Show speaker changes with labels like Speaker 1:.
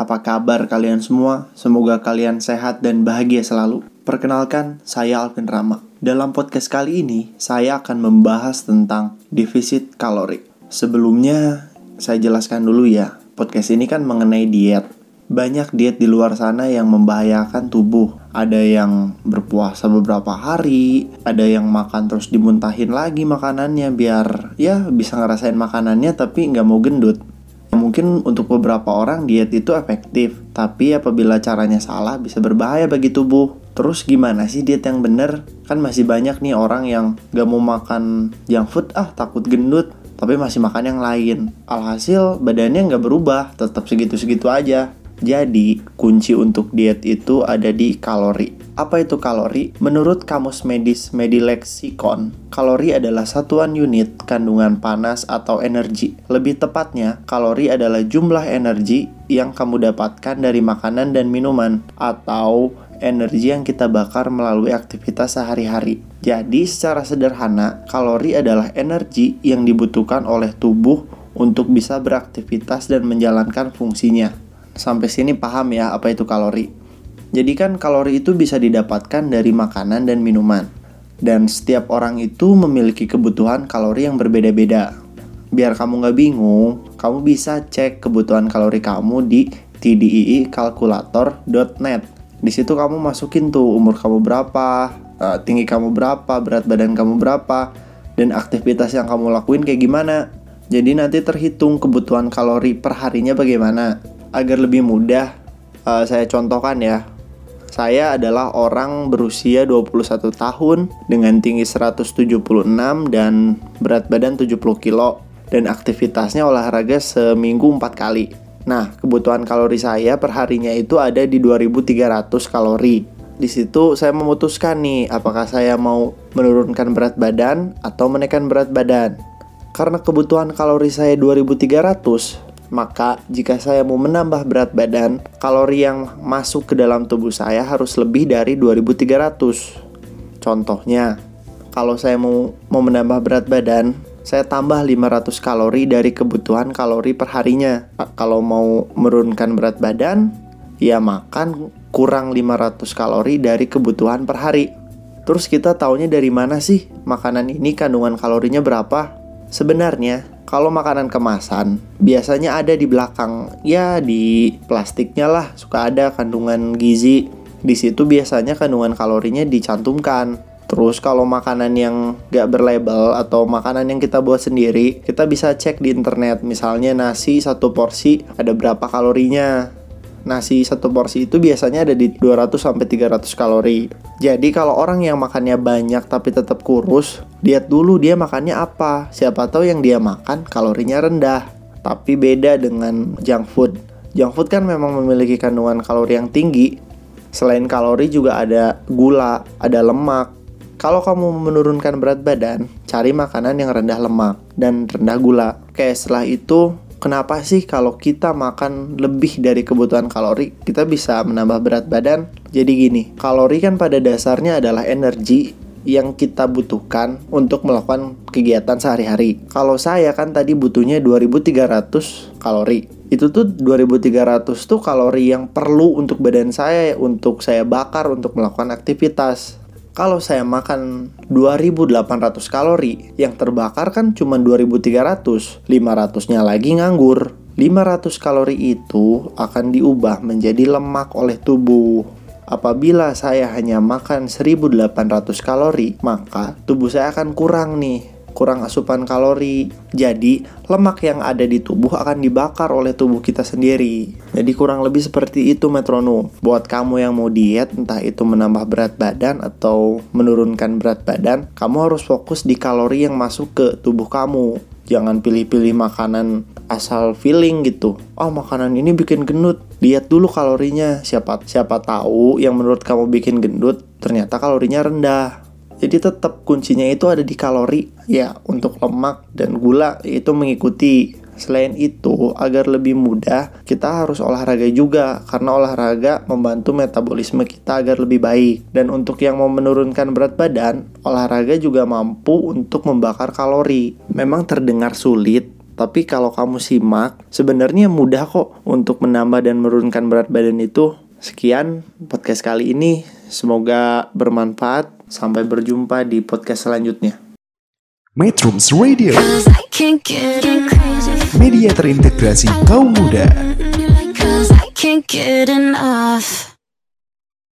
Speaker 1: apa kabar kalian semua? Semoga kalian sehat dan bahagia selalu. Perkenalkan, saya Alvin Rama. Dalam podcast kali ini, saya akan membahas tentang defisit kalori. Sebelumnya, saya jelaskan dulu ya. Podcast ini kan mengenai diet. Banyak diet di luar sana yang membahayakan tubuh. Ada yang berpuasa beberapa hari, ada yang makan terus dimuntahin lagi makanannya biar ya bisa ngerasain makanannya tapi nggak mau gendut. Mungkin untuk beberapa orang diet itu efektif, tapi apabila caranya salah bisa berbahaya bagi tubuh. Terus gimana sih diet yang bener? Kan masih banyak nih orang yang gak mau makan junk food, ah takut gendut, tapi masih makan yang lain. Alhasil badannya nggak berubah, tetap segitu-segitu aja. Jadi, kunci untuk diet itu ada di kalori. Apa itu kalori? Menurut Kamus Medis Medilexicon, kalori adalah satuan unit kandungan panas atau energi. Lebih tepatnya, kalori adalah jumlah energi yang kamu dapatkan dari makanan dan minuman atau energi yang kita bakar melalui aktivitas sehari-hari. Jadi, secara sederhana, kalori adalah energi yang dibutuhkan oleh tubuh untuk bisa beraktivitas dan menjalankan fungsinya. Sampai sini paham ya apa itu kalori. Jadi kan kalori itu bisa didapatkan dari makanan dan minuman. Dan setiap orang itu memiliki kebutuhan kalori yang berbeda-beda. Biar kamu nggak bingung, kamu bisa cek kebutuhan kalori kamu di tdiikalkulator.net. Di situ kamu masukin tuh umur kamu berapa, eh, tinggi kamu berapa, berat badan kamu berapa, dan aktivitas yang kamu lakuin kayak gimana. Jadi nanti terhitung kebutuhan kalori per harinya bagaimana. Agar lebih mudah, eh, saya contohkan ya. Saya adalah orang berusia 21 tahun dengan tinggi 176 dan berat badan 70 kilo dan aktivitasnya olahraga seminggu 4 kali. Nah, kebutuhan kalori saya per harinya itu ada di 2300 kalori. Di situ saya memutuskan nih apakah saya mau menurunkan berat badan atau menaikkan berat badan. Karena kebutuhan kalori saya 2300, maka jika saya mau menambah berat badan, kalori yang masuk ke dalam tubuh saya harus lebih dari 2300. Contohnya, kalau saya mau mau menambah berat badan, saya tambah 500 kalori dari kebutuhan kalori perharinya. Kalau mau menurunkan berat badan, ya makan kurang 500 kalori dari kebutuhan per hari. Terus kita taunya dari mana sih makanan ini kandungan kalorinya berapa? Sebenarnya kalau makanan kemasan biasanya ada di belakang, ya di plastiknya lah suka ada kandungan gizi. Di situ biasanya kandungan kalorinya dicantumkan. Terus kalau makanan yang gak berlabel atau makanan yang kita buat sendiri, kita bisa cek di internet. Misalnya nasi satu porsi ada berapa kalorinya. Nasi satu porsi itu biasanya ada di 200 sampai 300 kalori. Jadi kalau orang yang makannya banyak tapi tetap kurus, lihat dulu dia makannya apa. Siapa tahu yang dia makan kalorinya rendah. Tapi beda dengan junk food. Junk food kan memang memiliki kandungan kalori yang tinggi. Selain kalori juga ada gula, ada lemak. Kalau kamu menurunkan berat badan, cari makanan yang rendah lemak dan rendah gula. Oke, setelah itu kenapa sih kalau kita makan lebih dari kebutuhan kalori, kita bisa menambah berat badan? Jadi gini, kalori kan pada dasarnya adalah energi yang kita butuhkan untuk melakukan kegiatan sehari-hari. Kalau saya kan tadi butuhnya 2300 kalori. Itu tuh 2300 tuh kalori yang perlu untuk badan saya untuk saya bakar untuk melakukan aktivitas. Kalau saya makan 2800 kalori, yang terbakar kan cuma 2300, 500-nya lagi nganggur. 500 kalori itu akan diubah menjadi lemak oleh tubuh. Apabila saya hanya makan 1800 kalori, maka tubuh saya akan kurang nih kurang asupan kalori. Jadi, lemak yang ada di tubuh akan dibakar oleh tubuh kita sendiri. Jadi, kurang lebih seperti itu metronom. Buat kamu yang mau diet, entah itu menambah berat badan atau menurunkan berat badan, kamu harus fokus di kalori yang masuk ke tubuh kamu. Jangan pilih-pilih makanan asal feeling gitu. Oh, makanan ini bikin gendut. Lihat dulu kalorinya. Siapa siapa tahu yang menurut kamu bikin gendut ternyata kalorinya rendah. Jadi tetap kuncinya itu ada di kalori. Ya, untuk lemak dan gula itu mengikuti. Selain itu, agar lebih mudah, kita harus olahraga juga karena olahraga membantu metabolisme kita agar lebih baik. Dan untuk yang mau menurunkan berat badan, olahraga juga mampu untuk membakar kalori. Memang terdengar sulit, tapi kalau kamu simak, sebenarnya mudah kok untuk menambah dan menurunkan berat badan itu. Sekian podcast kali ini, semoga bermanfaat. Sampai berjumpa di podcast selanjutnya.
Speaker 2: Metrums Radio,
Speaker 3: Cause I can't get crazy.
Speaker 2: media terintegrasi kaum muda.